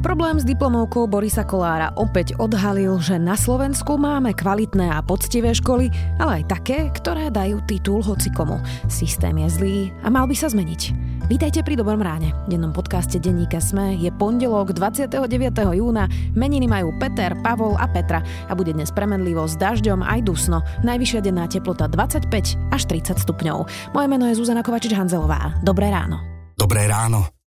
Problém s diplomovkou Borisa Kolára opäť odhalil, že na Slovensku máme kvalitné a poctivé školy, ale aj také, ktoré dajú titul hocikomu. Systém je zlý a mal by sa zmeniť. Vítajte pri Dobrom ráne. V dennom podcaste Denníka Sme je pondelok 29. júna. Meniny majú Peter, Pavol a Petra a bude dnes premenlivo s dažďom aj dusno. Najvyššia denná teplota 25 až 30 stupňov. Moje meno je Zuzana Kovačič-Hanzelová. Dobré ráno. Dobré ráno.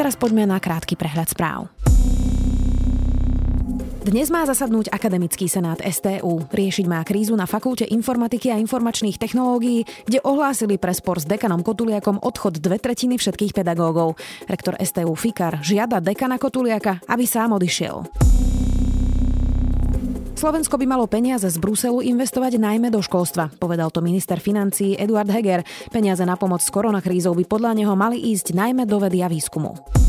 Teraz poďme na krátky prehľad správ. Dnes má zasadnúť Akademický senát STU. Riešiť má krízu na Fakulte informatiky a informačných technológií, kde ohlásili pre spor s dekanom Kotuliakom odchod dve tretiny všetkých pedagógov. Rektor STU Fikar žiada dekana Kotuliaka, aby sám odišiel. Slovensko by malo peniaze z Bruselu investovať najmä do školstva, povedal to minister financií Eduard Heger. Peniaze na pomoc s koronakrízou by podľa neho mali ísť najmä do vedy a výskumu.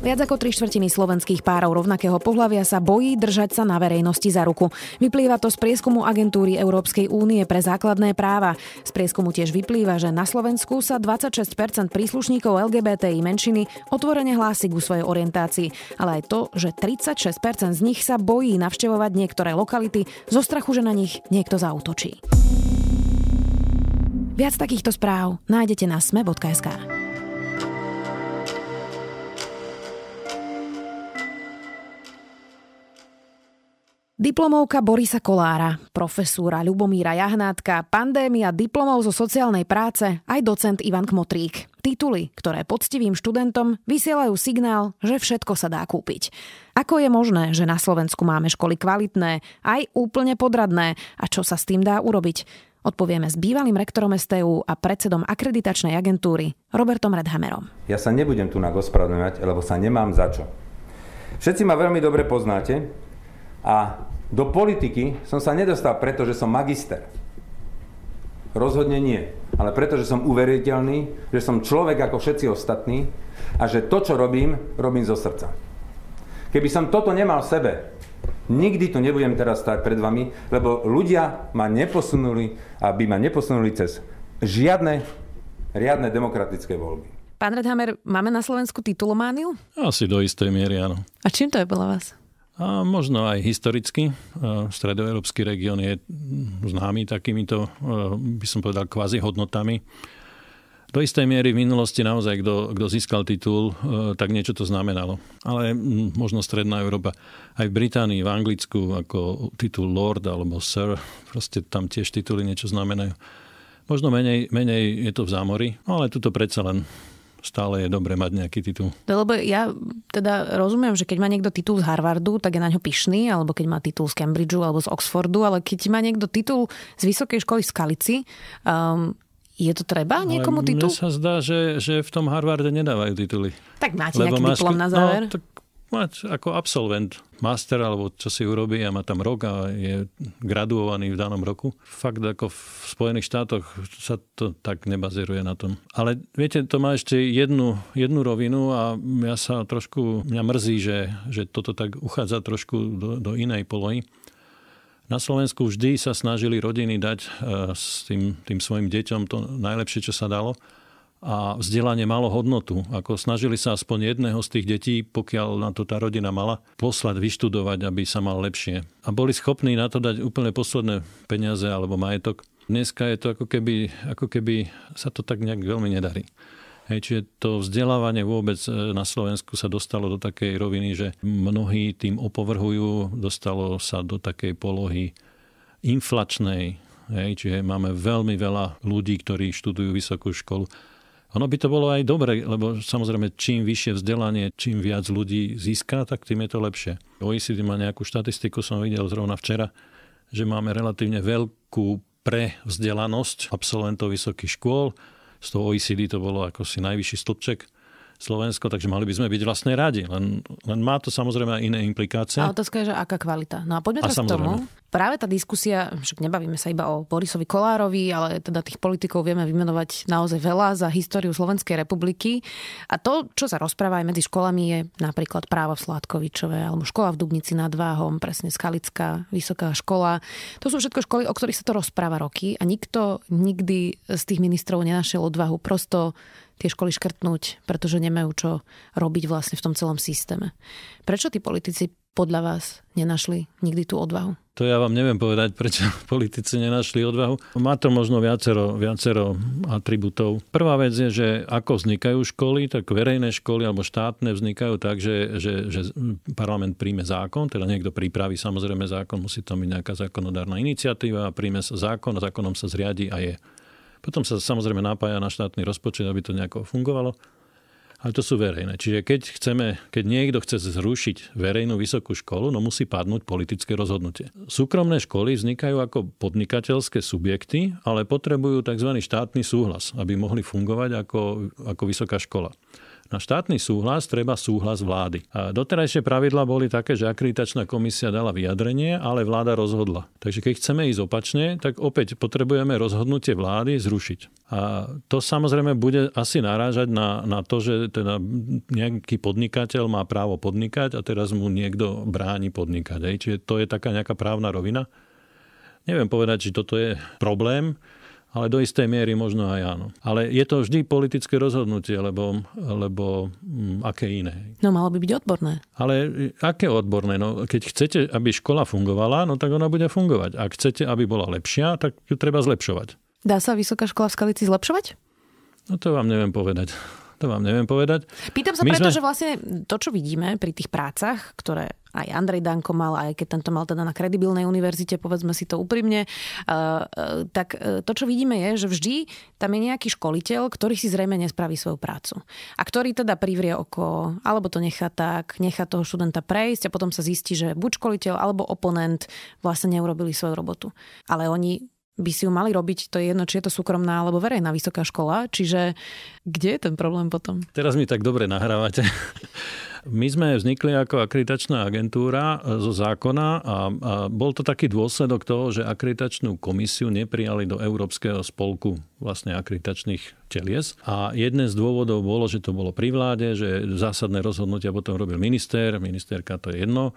Viac ako tri štvrtiny slovenských párov rovnakého pohľavia sa bojí držať sa na verejnosti za ruku. Vyplýva to z prieskumu agentúry Európskej únie pre základné práva. Z prieskumu tiež vyplýva, že na Slovensku sa 26% príslušníkov LGBTI menšiny otvorene hlási ku svojej orientácii, ale aj to, že 36% z nich sa bojí navštevovať niektoré lokality zo strachu, že na nich niekto zautočí. Viac takýchto správ nájdete na sme.sk. Diplomovka Borisa Kolára, profesúra Ľubomíra Jahnátka, pandémia diplomov zo sociálnej práce, aj docent Ivan Kmotrík. Tituly, ktoré poctivým študentom vysielajú signál, že všetko sa dá kúpiť. Ako je možné, že na Slovensku máme školy kvalitné, aj úplne podradné a čo sa s tým dá urobiť? Odpovieme s bývalým rektorom STU a predsedom akreditačnej agentúry Robertom Redhamerom. Ja sa nebudem tu na ospravedlňovať, lebo sa nemám za čo. Všetci ma veľmi dobre poznáte a do politiky som sa nedostal preto, že som magister. Rozhodne nie. Ale preto, že som uveriteľný, že som človek ako všetci ostatní a že to, čo robím, robím zo srdca. Keby som toto nemal v sebe, nikdy tu nebudem teraz stať pred vami, lebo ľudia ma neposunuli, aby ma neposunuli cez žiadne riadne demokratické voľby. Pán Redhamer, máme na Slovensku titulomániu? Asi do istej miery, áno. A čím to je podľa vás? A možno aj historicky. Stredoeurópsky región je známy takýmito, by som povedal, kvázi hodnotami. Do istej miery v minulosti naozaj, kto, kto získal titul, tak niečo to znamenalo. Ale možno Stredná Európa. Aj v Británii, v Anglicku, ako titul Lord alebo Sir, proste tam tiež tituly niečo znamenajú. Možno menej, menej je to v zámori, ale tuto predsa len stále je dobre mať nejaký titul. No, lebo ja teda rozumiem, že keď má niekto titul z Harvardu, tak je na ňo pyšný, alebo keď má titul z Cambridgeu alebo z Oxfordu, ale keď má niekto titul z vysokej školy z Skalici, um, je to treba niekomu titul? Mne sa zdá, že, že v tom Harvarde nedávajú tituly. Tak máte Lebo nejaký máš, diplom na záver? No, tak mať ako absolvent master alebo čo si urobí a má tam rok a je graduovaný v danom roku. Fakt ako v Spojených štátoch sa to tak nebaziruje na tom. Ale viete, to má ešte jednu, jednu rovinu a ja sa trošku, mňa mrzí, že, že toto tak uchádza trošku do, do inej polohy. Na Slovensku vždy sa snažili rodiny dať uh, s tým, tým svojim deťom to najlepšie, čo sa dalo a vzdelanie malo hodnotu. Ako snažili sa aspoň jedného z tých detí, pokiaľ na to tá rodina mala, poslať vyštudovať, aby sa mal lepšie. A boli schopní na to dať úplne posledné peniaze alebo majetok. Dneska je to ako keby, ako keby sa to tak nejak veľmi nedarí. Hej, čiže to vzdelávanie vôbec e, na Slovensku sa dostalo do takej roviny, že mnohí tým opovrhujú, dostalo sa do takej polohy inflačnej. Hej, čiže máme veľmi veľa ľudí, ktorí študujú vysokú školu ono by to bolo aj dobre, lebo samozrejme čím vyššie vzdelanie, čím viac ľudí získa, tak tým je to lepšie. OECD má nejakú štatistiku, som videl zrovna včera, že máme relatívne veľkú pre vzdelanosť absolventov vysokých škôl, z toho OECD to bolo ako si najvyšší stĺpček Slovensko, takže mali by sme byť vlastne radi. Len, len má to samozrejme iné implikácie. A otázka je, že aká kvalita. No a poďme teraz k tomu. Práve tá diskusia, však nebavíme sa iba o Borisovi Kolárovi, ale teda tých politikov vieme vymenovať naozaj veľa za históriu Slovenskej republiky. A to, čo sa rozpráva aj medzi školami, je napríklad právo v Sládkovičove alebo škola v Dubnici nad Váhom, presne Skalická vysoká škola. To sú všetko školy, o ktorých sa to rozpráva roky a nikto nikdy z tých ministrov nenašiel odvahu prosto tie školy škrtnúť, pretože nemajú čo robiť vlastne v tom celom systéme. Prečo tí politici podľa vás nenašli nikdy tú odvahu? To ja vám neviem povedať, prečo politici nenašli odvahu. Má to možno viacero, viacero atribútov. Prvá vec je, že ako vznikajú školy, tak verejné školy alebo štátne vznikajú tak, že, že, že parlament príjme zákon, teda niekto pripraví samozrejme zákon, musí to byť nejaká zákonodárna iniciatíva, príjme sa zákon, zákonom sa zriadi a je potom sa samozrejme napája na štátny rozpočet, aby to nejako fungovalo. Ale to sú verejné. Čiže keď, chceme, keď niekto chce zrušiť verejnú vysokú školu, no musí padnúť politické rozhodnutie. Súkromné školy vznikajú ako podnikateľské subjekty, ale potrebujú tzv. štátny súhlas, aby mohli fungovať ako, ako vysoká škola. Na štátny súhlas treba súhlas vlády. A doterajšie pravidla boli také, že akreditačná komisia dala vyjadrenie, ale vláda rozhodla. Takže keď chceme ísť opačne, tak opäť potrebujeme rozhodnutie vlády zrušiť. A to samozrejme bude asi narážať na, na to, že teda nejaký podnikateľ má právo podnikať a teraz mu niekto bráni podnikať. Hej. Čiže to je taká nejaká právna rovina. Neviem povedať, či toto je problém ale do istej miery možno aj áno. Ale je to vždy politické rozhodnutie, lebo, lebo m, mm, aké iné. No malo by byť odborné. Ale aké odborné? No, keď chcete, aby škola fungovala, no tak ona bude fungovať. Ak chcete, aby bola lepšia, tak ju treba zlepšovať. Dá sa vysoká škola v Skalici zlepšovať? No to vám neviem povedať. To vám neviem povedať. Pýtam sa My preto, sme... že vlastne to, čo vidíme pri tých prácach, ktoré aj Andrej Danko mal, aj keď tento mal teda na kredibilnej univerzite, povedzme si to úprimne, uh, uh, tak uh, to, čo vidíme je, že vždy tam je nejaký školiteľ, ktorý si zrejme nespraví svoju prácu. A ktorý teda privrie oko, alebo to nechá tak, nechá toho študenta prejsť a potom sa zistí, že buď školiteľ alebo oponent vlastne neurobili svoju robotu. Ale oni by si ju mali robiť, to je jedno, či je to súkromná alebo verejná vysoká škola, čiže kde je ten problém potom? Teraz mi tak dobre nahrávate. My sme vznikli ako akreditačná agentúra zo zákona a, a bol to taký dôsledok toho, že akreditačnú komisiu neprijali do Európskeho spolku vlastne akreditačných telies. A jeden z dôvodov bolo, že to bolo pri vláde, že zásadné rozhodnutia potom robil minister, ministerka to je jedno,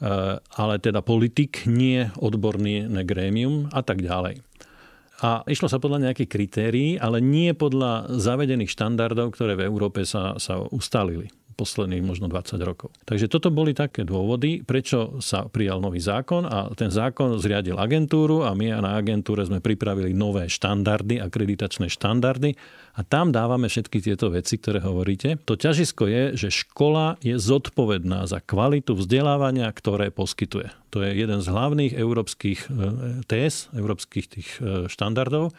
Eh, ale teda politik, nie odborný grémium a tak ďalej. A išlo sa podľa nejakých kritérií, ale nie podľa zavedených štandardov, ktoré v Európe sa, sa ustalili posledných možno 20 rokov. Takže toto boli také dôvody, prečo sa prijal nový zákon a ten zákon zriadil agentúru a my na agentúre sme pripravili nové štandardy, akreditačné štandardy a tam dávame všetky tieto veci, ktoré hovoríte. To ťažisko je, že škola je zodpovedná za kvalitu vzdelávania, ktoré poskytuje. To je jeden z hlavných európskych e, TS, európskych tých e, štandardov.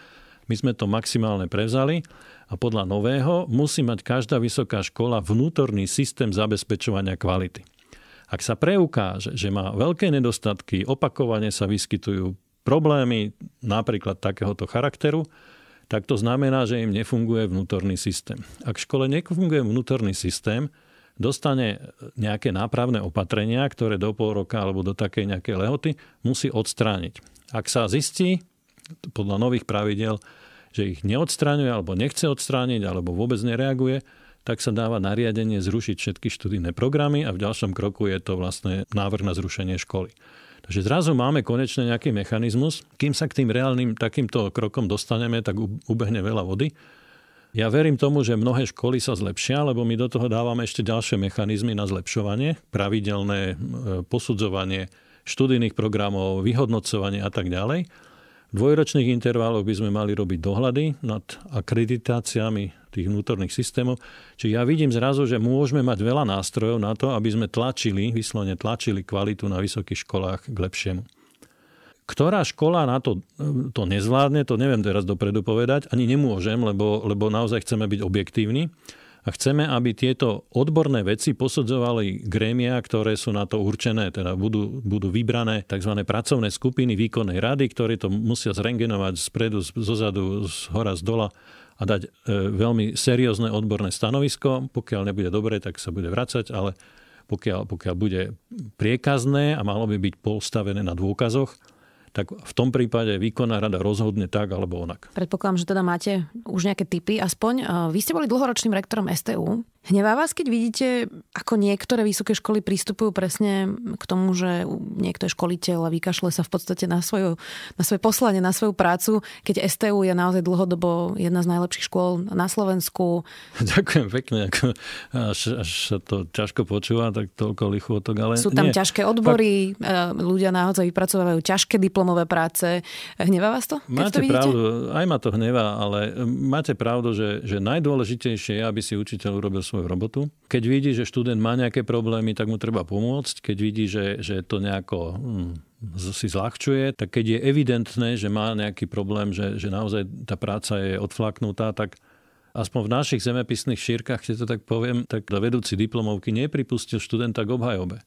My sme to maximálne prevzali a podľa nového musí mať každá vysoká škola vnútorný systém zabezpečovania kvality. Ak sa preukáže, že má veľké nedostatky, opakovane sa vyskytujú problémy napríklad takéhoto charakteru, tak to znamená, že im nefunguje vnútorný systém. Ak v škole nefunguje vnútorný systém, dostane nejaké nápravné opatrenia, ktoré do pol roka alebo do takej nejakej lehoty musí odstrániť. Ak sa zistí, podľa nových pravidel, že ich neodstráňuje alebo nechce odstrániť alebo vôbec nereaguje, tak sa dáva nariadenie zrušiť všetky študijné programy a v ďalšom kroku je to vlastne návrh na zrušenie školy. Takže zrazu máme konečne nejaký mechanizmus. Kým sa k tým reálnym takýmto krokom dostaneme, tak ubehne veľa vody. Ja verím tomu, že mnohé školy sa zlepšia, lebo my do toho dávame ešte ďalšie mechanizmy na zlepšovanie, pravidelné e, posudzovanie študijných programov, vyhodnocovanie a tak ďalej. V dvojročných intervaloch by sme mali robiť dohľady nad akreditáciami tých vnútorných systémov. Čiže ja vidím zrazu, že môžeme mať veľa nástrojov na to, aby sme tlačili, vyslovene tlačili kvalitu na vysokých školách k lepšiemu. Ktorá škola na to, to nezvládne, to neviem teraz dopredu povedať, ani nemôžem, lebo, lebo naozaj chceme byť objektívni. A chceme, aby tieto odborné veci posudzovali grémia, ktoré sú na to určené, teda budú, budú vybrané tzv. pracovné skupiny výkonnej rady, ktoré to musia zrengenovať spredu, zozadu, z hora, z dola a dať e, veľmi seriózne odborné stanovisko. Pokiaľ nebude dobre, tak sa bude vracať, ale pokiaľ, pokiaľ bude priekazné a malo by byť postavené na dôkazoch, tak v tom prípade výkonná rada rozhodne tak alebo onak. Predpokladám, že teda máte už nejaké typy aspoň. Vy ste boli dlhoročným rektorom STU. Hnevá vás, keď vidíte, ako niektoré vysoké školy pristupujú presne k tomu, že niekto je školiteľ a vykašle sa v podstate na, svoju, na svoje poslanie, na svoju prácu, keď STU je naozaj dlhodobo jedna z najlepších škôl na Slovensku. Ďakujem pekne, ako až, až sa to ťažko počúva, tak toľko lichvotok, ale Sú tam nie. ťažké odbory, Fakt... ľudia naozaj vypracovávajú ťažké diplomové práce. Hnevá vás to? Máte to pravdu, aj ma to hnevá, ale máte pravdu, že, že najdôležitejšie je, aby si učiteľ urobil svoju robotu. Keď vidí, že študent má nejaké problémy, tak mu treba pomôcť. Keď vidí, že, že to nejako hm, si zľahčuje, tak keď je evidentné, že má nejaký problém, že, že naozaj tá práca je odflaknutá, tak aspoň v našich zemepisných šírkach, keď to tak poviem, tak vedúci diplomovky nepripustil študenta k obhajobe.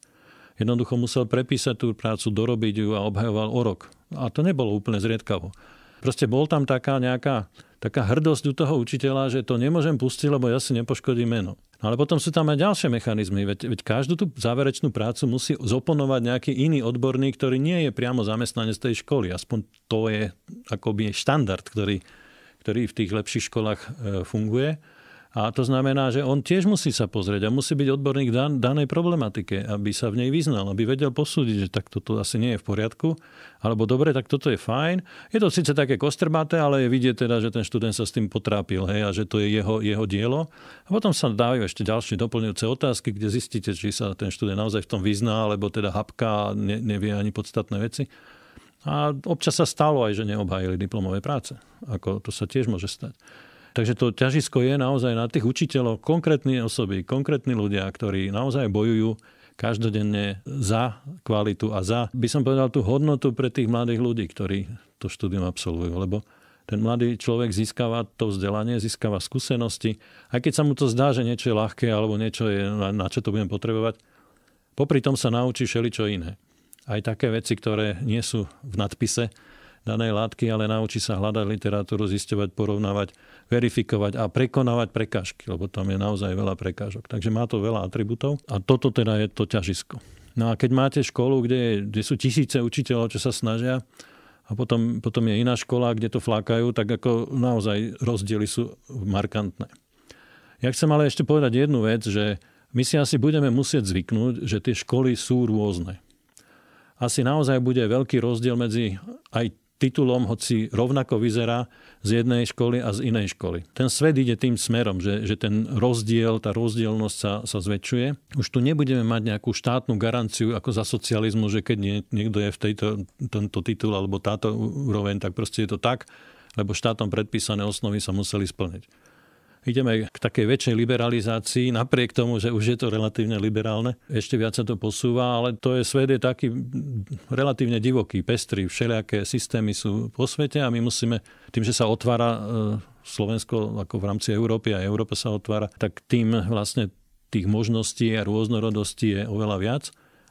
Jednoducho musel prepísať tú prácu, dorobiť ju a obhajoval o rok. A to nebolo úplne zriedkavo. Proste bol tam taká nejaká taká hrdosť u toho učiteľa, že to nemôžem pustiť, lebo ja si nepoškodím meno. No ale potom sú tam aj ďalšie mechanizmy, veď, veď každú tú záverečnú prácu musí zoponovať nejaký iný odborník, ktorý nie je priamo zamestnanec tej školy. Aspoň to je akoby štandard, ktorý, ktorý v tých lepších školách e, funguje. A to znamená, že on tiež musí sa pozrieť a musí byť odborník dan, danej problematike, aby sa v nej vyznal, aby vedel posúdiť, že tak toto asi nie je v poriadku, alebo dobre, tak toto je fajn. Je to síce také kostrbaté, ale je vidieť teda, že ten študent sa s tým potrápil hej, a že to je jeho, jeho dielo. A potom sa dávajú ešte ďalšie doplňujúce otázky, kde zistíte, či sa ten študent naozaj v tom vyzná, alebo teda hapká ne, nevie ani podstatné veci. A občas sa stalo aj, že neobhájili diplomové práce. Ako to sa tiež môže stať. Takže to ťažisko je naozaj na tých učiteľov, konkrétne osoby, konkrétni ľudia, ktorí naozaj bojujú každodenne za kvalitu a za, by som povedal, tú hodnotu pre tých mladých ľudí, ktorí to štúdium absolvujú. Lebo ten mladý človek získava to vzdelanie, získava skúsenosti. Aj keď sa mu to zdá, že niečo je ľahké alebo niečo je, na čo to budem potrebovať, popri tom sa naučí všeličo iné. Aj také veci, ktoré nie sú v nadpise, danej látky, ale naučí sa hľadať literatúru, zisťovať, porovnávať, verifikovať a prekonávať prekážky, lebo tam je naozaj veľa prekážok. Takže má to veľa atribútov a toto teda je to ťažisko. No a keď máte školu, kde, kde sú tisíce učiteľov, čo sa snažia, a potom, potom je iná škola, kde to flákajú, tak ako naozaj rozdiely sú markantné. Ja chcem ale ešte povedať jednu vec, že my si asi budeme musieť zvyknúť, že tie školy sú rôzne. Asi naozaj bude veľký rozdiel medzi aj titulom, hoci rovnako vyzerá z jednej školy a z inej školy. Ten svet ide tým smerom, že, že ten rozdiel, tá rozdielnosť sa, sa zväčšuje. Už tu nebudeme mať nejakú štátnu garanciu ako za socializmu, že keď nie, niekto je v tejto, tento titul alebo táto úroveň, tak proste je to tak, lebo štátom predpísané osnovy sa museli splniť ideme k takej väčšej liberalizácii, napriek tomu, že už je to relatívne liberálne. Ešte viac sa to posúva, ale to je svet je taký relatívne divoký, pestrý. Všelijaké systémy sú po svete a my musíme, tým, že sa otvára e, Slovensko ako v rámci Európy a Európa sa otvára, tak tým vlastne tých možností a rôznorodostí je oveľa viac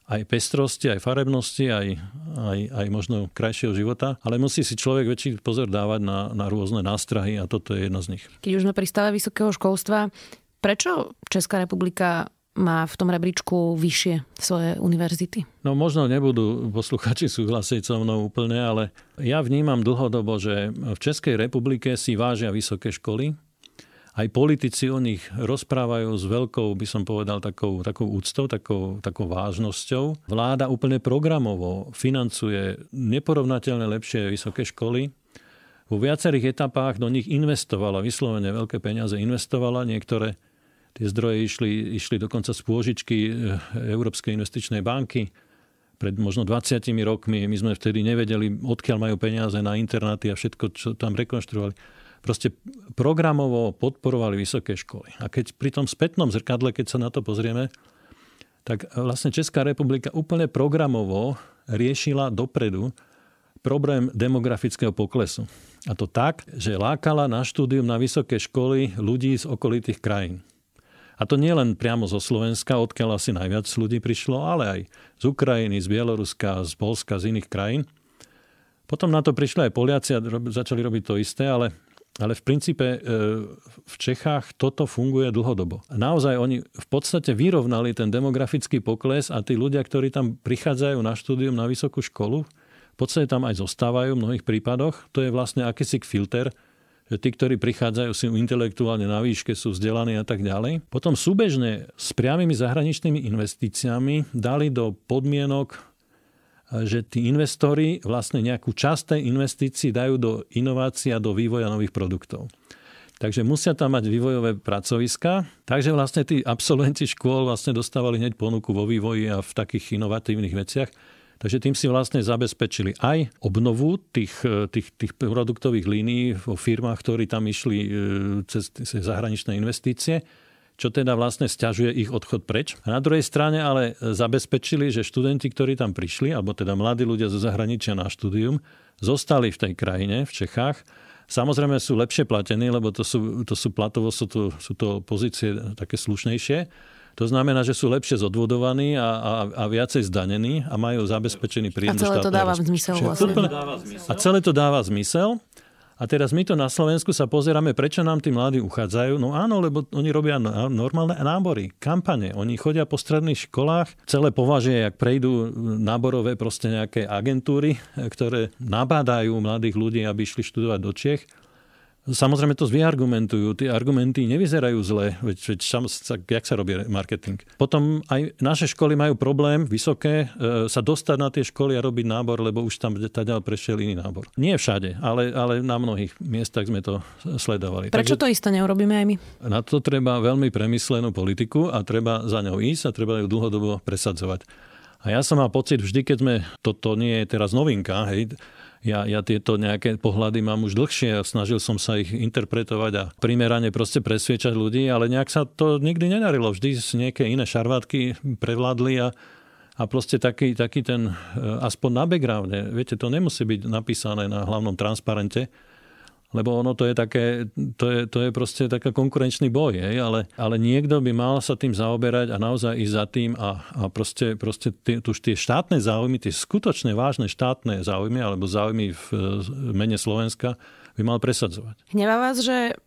aj pestrosti, aj farebnosti, aj, aj, aj možno krajšieho života, ale musí si človek väčší pozor dávať na, na rôzne nástrahy a toto je jedna z nich. Keď už sme pri stave vysokého školstva, prečo Česká republika má v tom rebríčku vyššie svoje univerzity? No možno nebudú posluchači súhlasiť so mnou úplne, ale ja vnímam dlhodobo, že v Českej republike si vážia vysoké školy, aj politici o nich rozprávajú s veľkou, by som povedal, takou, takou úctou, takou, takou vážnosťou. Vláda úplne programovo financuje neporovnateľne lepšie vysoké školy. Vo viacerých etapách do nich investovala, vyslovene veľké peniaze investovala. Niektoré tie zdroje išli, išli dokonca z pôžičky eh, Európskej investičnej banky pred možno 20 rokmi. My sme vtedy nevedeli, odkiaľ majú peniaze na internáty a všetko, čo tam rekonštruovali proste programovo podporovali vysoké školy. A keď pri tom spätnom zrkadle, keď sa na to pozrieme, tak vlastne Česká republika úplne programovo riešila dopredu problém demografického poklesu. A to tak, že lákala na štúdium na vysoké školy ľudí z okolitých krajín. A to nie len priamo zo Slovenska, odkiaľ asi najviac ľudí prišlo, ale aj z Ukrajiny, z Bieloruska, z Polska, z iných krajín. Potom na to prišli aj Poliaci a začali robiť to isté, ale, ale v princípe e, v Čechách toto funguje dlhodobo. Naozaj oni v podstate vyrovnali ten demografický pokles a tí ľudia, ktorí tam prichádzajú na štúdium na vysokú školu, v podstate tam aj zostávajú v mnohých prípadoch. To je vlastne akýsi filter, že tí, ktorí prichádzajú, sú intelektuálne na výške, sú vzdelaní a tak ďalej. Potom súbežne s priamými zahraničnými investíciami dali do podmienok, že tí investori vlastne nejakú časť tej investícií dajú do inovácií a do vývoja nových produktov. Takže musia tam mať vývojové pracoviska. Takže vlastne tí absolventi škôl vlastne dostávali hneď ponuku vo vývoji a v takých inovatívnych veciach. Takže tým si vlastne zabezpečili aj obnovu tých, tých, tých produktových línií vo firmách, ktorí tam išli e, cez, cez zahraničné investície čo teda vlastne stiažuje ich odchod preč. A na druhej strane ale zabezpečili, že študenti, ktorí tam prišli, alebo teda mladí ľudia zo zahraničia na štúdium, zostali v tej krajine, v Čechách. Samozrejme sú lepšie platení, lebo to sú, to sú platovo, sú to, sú to pozície také slušnejšie to znamená, že sú lepšie zodvodovaní a, a, a viacej zdanení a majú zabezpečený príjem A celé to dáva zmysel vlastne. A celé to dáva zmysel. A teraz my to na Slovensku sa pozeráme, prečo nám tí mladí uchádzajú. No áno, lebo oni robia normálne nábory, kampane. Oni chodia po stredných školách, celé považie, ak prejdú náborové proste nejaké agentúry, ktoré nabádajú mladých ľudí, aby išli študovať do Čech Samozrejme to vyargumentujú. Tie argumenty nevyzerajú zle, veď, veď sam, jak sa robí marketing. Potom aj naše školy majú problém vysoké e, sa dostať na tie školy a robiť nábor, lebo už tam teda prešiel iný nábor. Nie všade, ale, ale na mnohých miestach sme to sledovali. Prečo Takže, to isto neurobíme aj my? Na to treba veľmi premyslenú politiku a treba za ňou ísť a treba ju dlhodobo presadzovať. A ja som mal pocit vždy, keď sme, toto nie je teraz novinka, hej, ja, ja tieto nejaké pohľady mám už dlhšie a snažil som sa ich interpretovať a primerane proste presviečať ľudí, ale nejak sa to nikdy nenarilo. Vždy nejaké iné šarvátky prevládli a, a proste taký, taký ten, e, aspoň na backgrounde, viete, to nemusí byť napísané na hlavnom transparente, lebo ono to je také, to je, to je proste taký konkurenčný boj, hej? Ale, ale niekto by mal sa tým zaoberať a naozaj ísť za tým a, a proste, proste tie, už tie štátne záujmy, tie skutočne vážne štátne záujmy alebo záujmy v mene Slovenska by mal presadzovať. Hnevá vás, že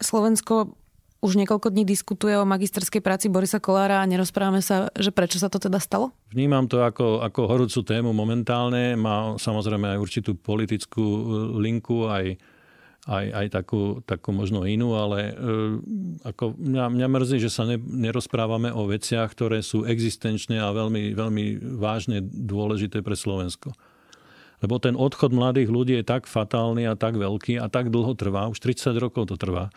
Slovensko už niekoľko dní diskutuje o magisterskej práci Borisa Kolára a nerozprávame sa, že prečo sa to teda stalo? Vnímam to ako, ako horúcu tému momentálne. Má samozrejme aj určitú politickú linku, aj aj, aj takú, takú možno inú, ale e, ako mňa, mňa mrzí, že sa ne, nerozprávame o veciach, ktoré sú existenčné a veľmi, veľmi vážne dôležité pre Slovensko. Lebo ten odchod mladých ľudí je tak fatálny a tak veľký a tak dlho trvá, už 30 rokov to trvá.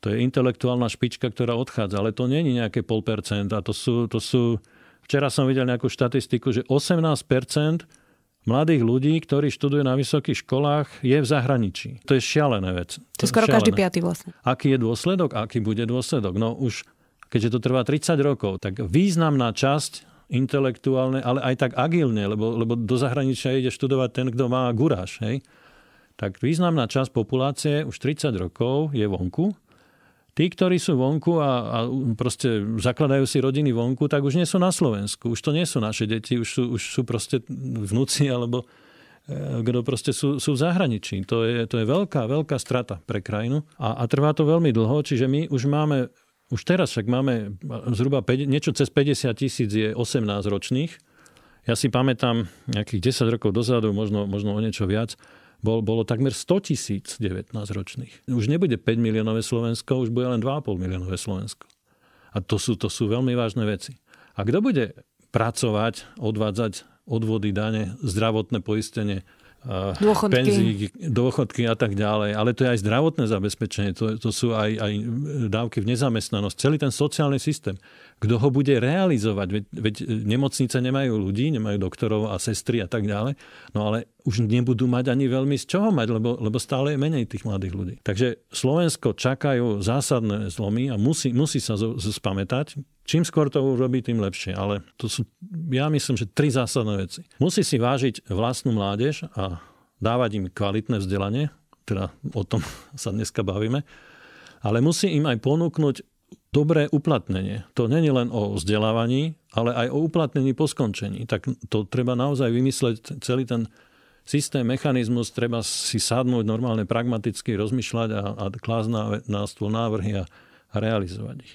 To je intelektuálna špička, ktorá odchádza, ale to je nejaké pol percent. A to sú, to sú, včera som videl nejakú štatistiku, že 18 mladých ľudí, ktorí študujú na vysokých školách, je v zahraničí. To je šialené vec. To je skoro šialené. každý piatý vlastne. Aký je dôsledok? Aký bude dôsledok? No už, keďže to trvá 30 rokov, tak významná časť intelektuálne, ale aj tak agilne, lebo, lebo do zahraničia ide študovať ten, kto má guráž. Hej? Tak významná časť populácie už 30 rokov je vonku Tí, ktorí sú vonku a, a proste zakladajú si rodiny vonku, tak už nie sú na Slovensku. Už to nie sú naše deti, už sú, už sú proste vnúci alebo e, kto proste sú, sú v zahraničí. To je, to je veľká, veľká strata pre krajinu a, a trvá to veľmi dlho, čiže my už máme, už teraz však máme zhruba 5, niečo cez 50 tisíc je 18 ročných. Ja si pamätám nejakých 10 rokov dozadu, možno, možno o niečo viac, bol, bolo takmer 100 tisíc 19 ročných. Už nebude 5 miliónové Slovensko, už bude len 2,5 miliónové Slovensko. A to sú, to sú veľmi vážne veci. A kto bude pracovať, odvádzať odvody, dane, zdravotné poistenie, dôchodky. Penzí, dôchodky a tak ďalej. Ale to je aj zdravotné zabezpečenie, to, to sú aj, aj dávky v nezamestnanosť, celý ten sociálny systém. Kto ho bude realizovať? Veď, veď nemocnice nemajú ľudí, nemajú doktorov a sestry a tak ďalej, no ale už nebudú mať ani veľmi z čoho mať, lebo, lebo stále je menej tých mladých ľudí. Takže Slovensko čakajú zásadné zlomy a musí, musí sa spamätať, Čím skôr to urobí, tým lepšie. Ale to sú, ja myslím, že tri zásadné veci. Musí si vážiť vlastnú mládež a dávať im kvalitné vzdelanie, teda o tom sa dneska bavíme, ale musí im aj ponúknuť dobré uplatnenie. To není len o vzdelávaní, ale aj o uplatnení po skončení. Tak to treba naozaj vymysleť celý ten systém, mechanizmus, treba si sadnúť normálne pragmaticky, rozmýšľať a, a klásť na, na stôl návrhy a, a realizovať ich.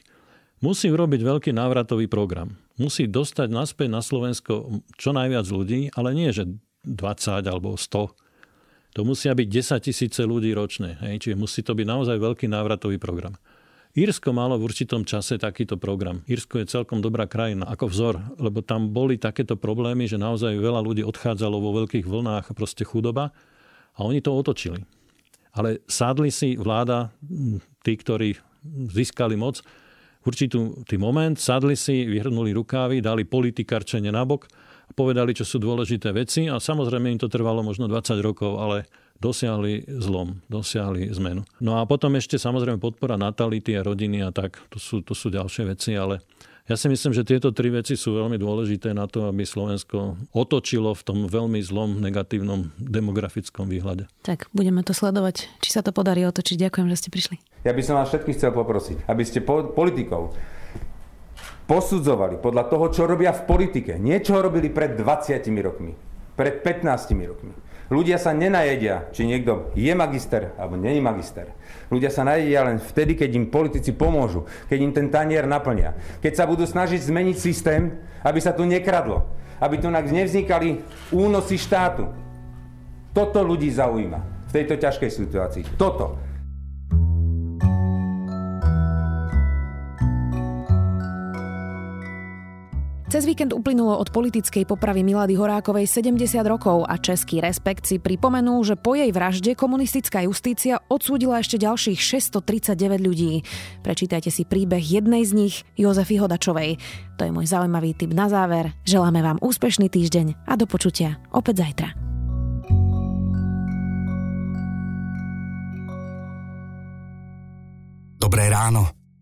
Musí urobiť veľký návratový program. Musí dostať naspäť na Slovensko čo najviac ľudí, ale nie, že 20 alebo 100. To musia byť 10 tisíce ľudí ročne. Hej? Čiže musí to byť naozaj veľký návratový program. Írsko malo v určitom čase takýto program. Írsko je celkom dobrá krajina ako vzor, lebo tam boli takéto problémy, že naozaj veľa ľudí odchádzalo vo veľkých vlnách, proste chudoba a oni to otočili. Ale sádli si vláda, tí, ktorí získali moc, určitý tý moment, sadli si, vyhrnuli rukávy, dali politikarčenie nabok, povedali, čo sú dôležité veci a samozrejme im to trvalo možno 20 rokov, ale dosiahli zlom, dosiahli zmenu. No a potom ešte samozrejme podpora natality a rodiny a tak, to sú, to sú ďalšie veci, ale ja si myslím, že tieto tri veci sú veľmi dôležité na to, aby Slovensko otočilo v tom veľmi zlom negatívnom demografickom výhľade. Tak, budeme to sledovať, či sa to podarí otočiť. Ďakujem, že ste prišli. Ja by som vás všetkých chcel poprosiť, aby ste politikov posudzovali podľa toho, čo robia v politike. Niečo robili pred 20 rokmi, pred 15 rokmi. Ľudia sa nenajedia, či niekto je magister alebo není magister. Ľudia sa najedia len vtedy, keď im politici pomôžu, keď im ten tanier naplnia. Keď sa budú snažiť zmeniť systém, aby sa tu nekradlo, aby tu nevznikali únosy štátu. Toto ľudí zaujíma v tejto ťažkej situácii. Toto. Cez víkend uplynulo od politickej popravy Milady Horákovej 70 rokov a český Respekt si pripomenul, že po jej vražde komunistická justícia odsúdila ešte ďalších 639 ľudí. Prečítajte si príbeh jednej z nich, Jozefy Hodačovej. To je môj zaujímavý tip na záver. Želáme vám úspešný týždeň a do počutia opäť zajtra. Dobré ráno.